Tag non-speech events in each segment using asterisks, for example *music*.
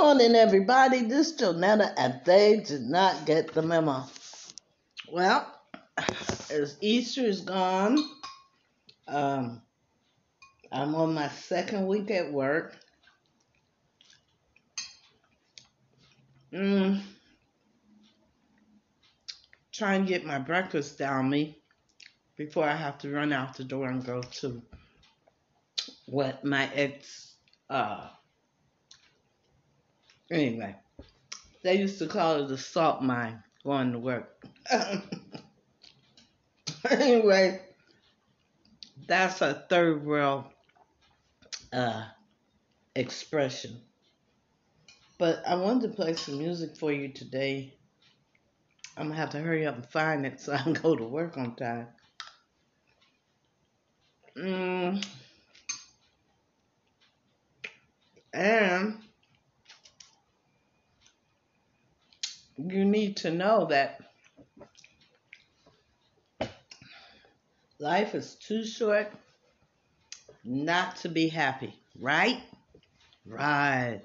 morning, everybody. This is Jonetta, and they did not get the memo. Well, as Easter is gone, um, I'm on my second week at work. Mm, trying to get my breakfast down me before I have to run out the door and go to what my ex uh Anyway, they used to call it the salt mine going to work. *laughs* anyway, that's a third world uh, expression. But I wanted to play some music for you today. I'm gonna have to hurry up and find it so I can *laughs* go to work on time. Mm. And you need to know that life is too short not to be happy, right? Right.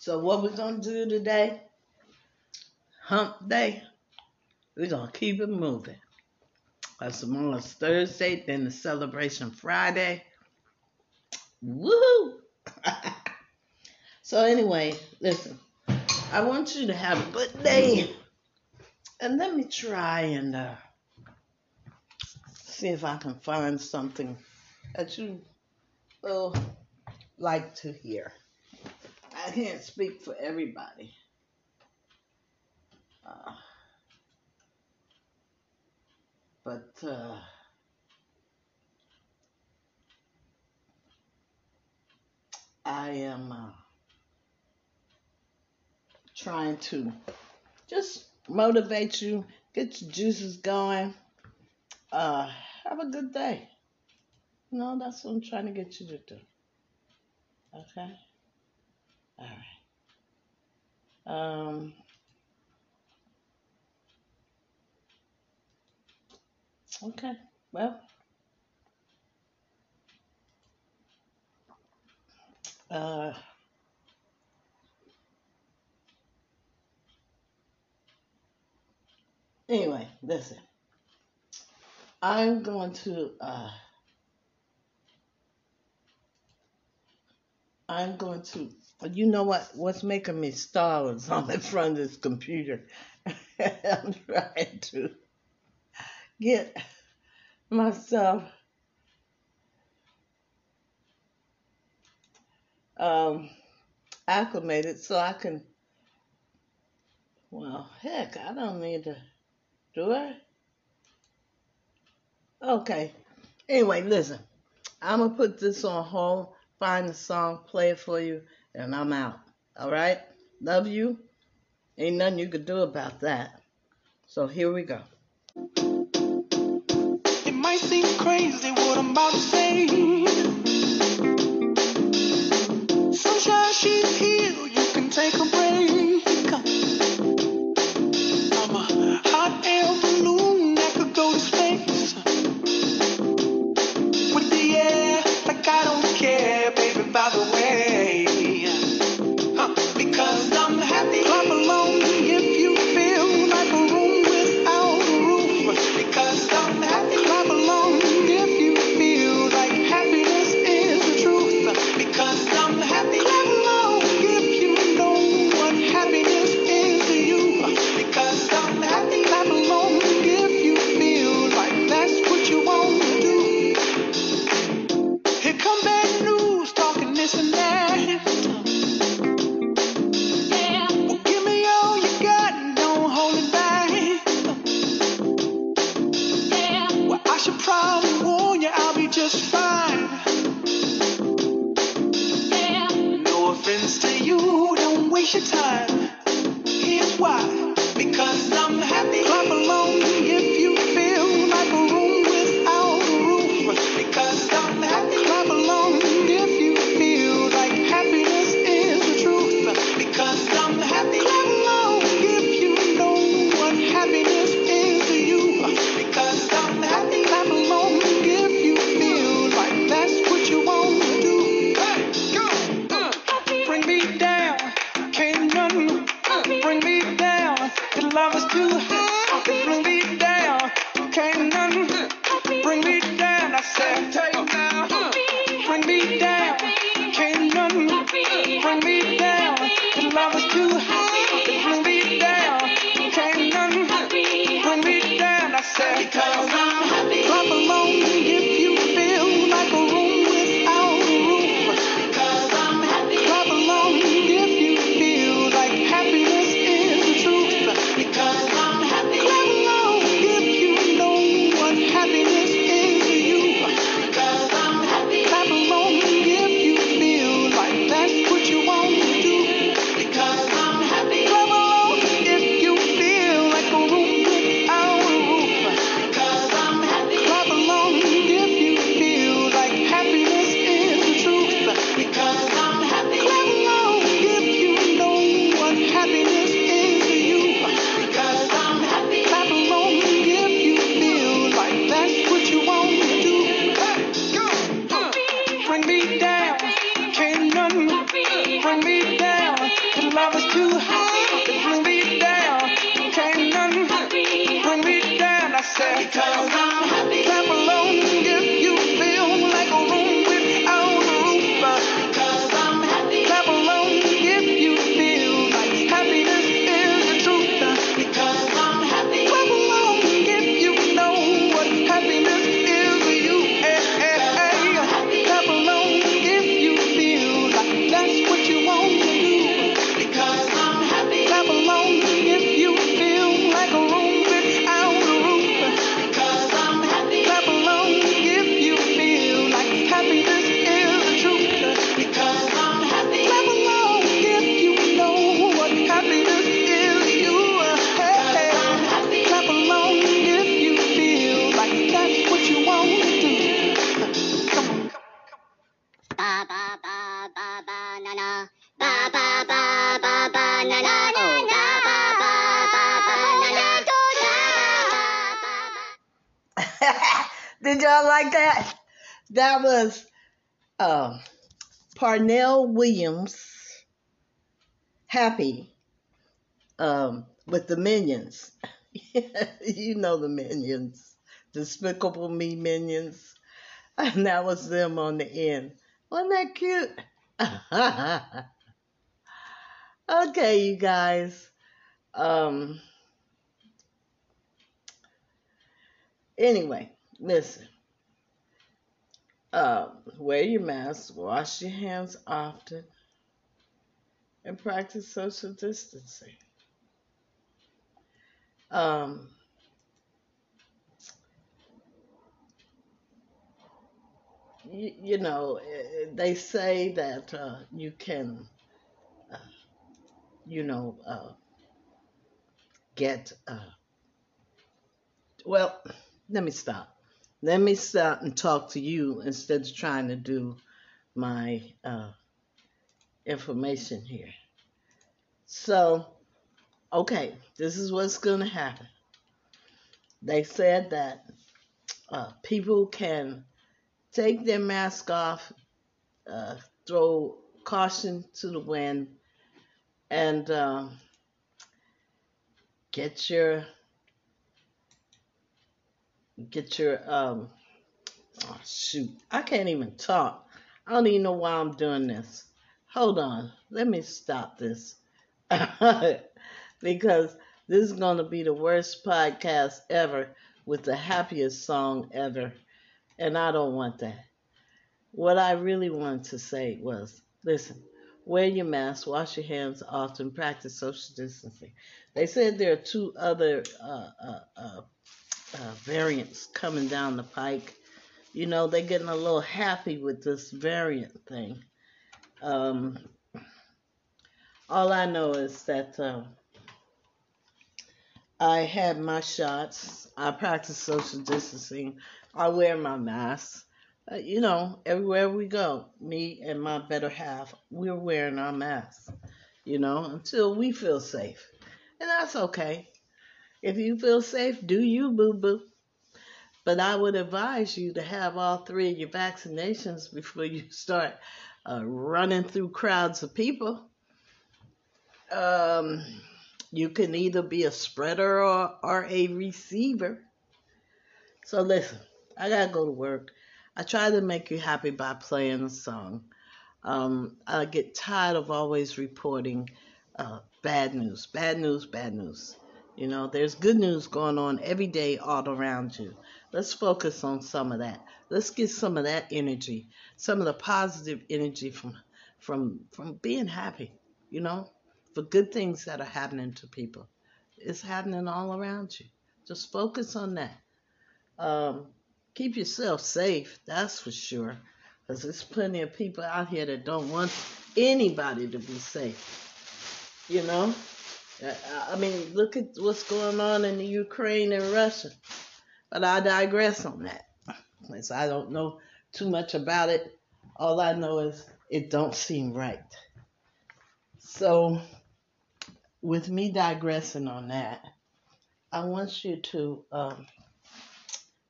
So what we're gonna do today? Hump day. We're gonna keep it moving. That's tomorrow's Thursday, then the celebration Friday. Woohoo! *laughs* so anyway, listen. I want you to have a good day. And let me try and uh, see if I can find something that you will like to hear. I can't speak for everybody. Uh, but uh, I am. Uh, trying to just motivate you, get your juices going. Uh, have a good day. No, that's what I'm trying to get you to do. Okay? All right. Um, okay. Well, uh, Anyway, listen. I'm going to uh, I'm going to you know what what's making me stall is I'm in front of this computer. *laughs* I'm trying to get myself um, acclimated so I can well heck I don't need to do I? Okay. Anyway, listen. I'm to put this on hold, find the song, play it for you, and I'm out. All right? Love you. Ain't nothing you could do about that. So here we go. It might seem crazy what I'm about to say. Bring me down. The love is too high me down. Can't nothing me down. I said, *laughs* Did y'all like that? That was um, Pharrell Williams, Happy, um, with the Minions. *laughs* you know the Minions, Despicable Me Minions. *laughs* And that was them on the end. Wasn't that cute? okay, you guys. Um, anyway, listen. Uh, wear your mask, wash your hands often, and practice social distancing. Um, you, you know, eh, they say that uh, you can, uh, you know, uh, get, uh, well, let me stop. Let me stop and talk to you instead of trying to do my uh, information here. So, okay, this is what's going to happen. They said that uh, people can take their mask off, uh, throw caution to the wind, and um, get your get your um oh shoot. I can't even talk. I don't even know why i'm doing this. Hold on. Let me stop this. *laughs* Because this is going to be the worst podcast ever with the happiest song ever. And i don't want that. What i really wanted to say was listen wear your mask wash your hands often practice social distancing. They said there are two other uh, uh, uh, uh, variants coming down the pike. You know, they're getting a little happy with this variant thing. Um, all I know is that uh, I had my shots. I practice social distancing. I wear my mask. Uh, you know, everywhere we go, me and my better half, we're wearing our masks. You know, until we feel safe, and that's okay. If you feel safe, do you, boo boo. But I would advise you to have all three of your vaccinations before you *laughs* start uh, running through crowds of people. Um, You can either be a spreader or, or a receiver. So listen, I gotta go to work. I try to make you happy by playing a song. Um, I get tired of always reporting uh, bad news, bad news, bad news. You know, there's good news going on every day all around you. Let's focus on some of that. Let's get some of that energy, some of the positive energy from from from being happy, you know, for good things that are happening to people. It's happening all around you. Just focus on that. Um, keep yourself safe, that's for sure. Because there's plenty of people out here that don't want anybody to be safe. You know? I mean, look at what's going on in the Ukraine and Russia. But I digress on that. Since I don't know too much about it. All I know is it don't seem right. So with me digressing on that, I want you to um,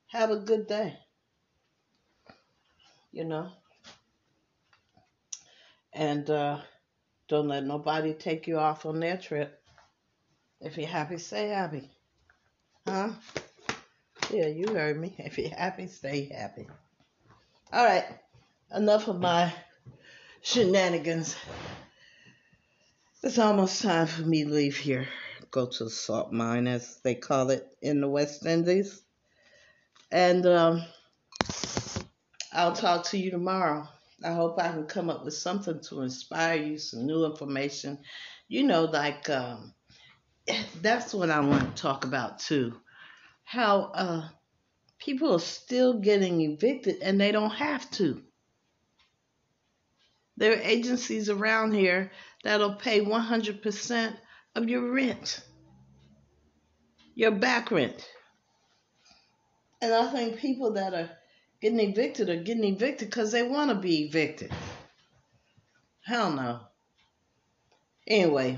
have a good day. You know? And uh, don't let nobody take you off on their trip. If you're happy, stay happy. Huh? Yeah, you heard me. *laughs* If you're happy, stay happy. All right. Enough of my shenanigans. It's almost time for me to leave here. Go to the salt mine, as they call it in the West Indies. And um, I'll talk to you tomorrow. I hope I can come up with something to inspire you, some new information. You know, like um, that's what I want to talk about too. How uh, people are still getting evicted and they don't have to. There are agencies around here that'll pay 100% of your rent, your back rent. And I think people that are getting evicted are getting evicted because they want to be evicted. Hell no. Anyway.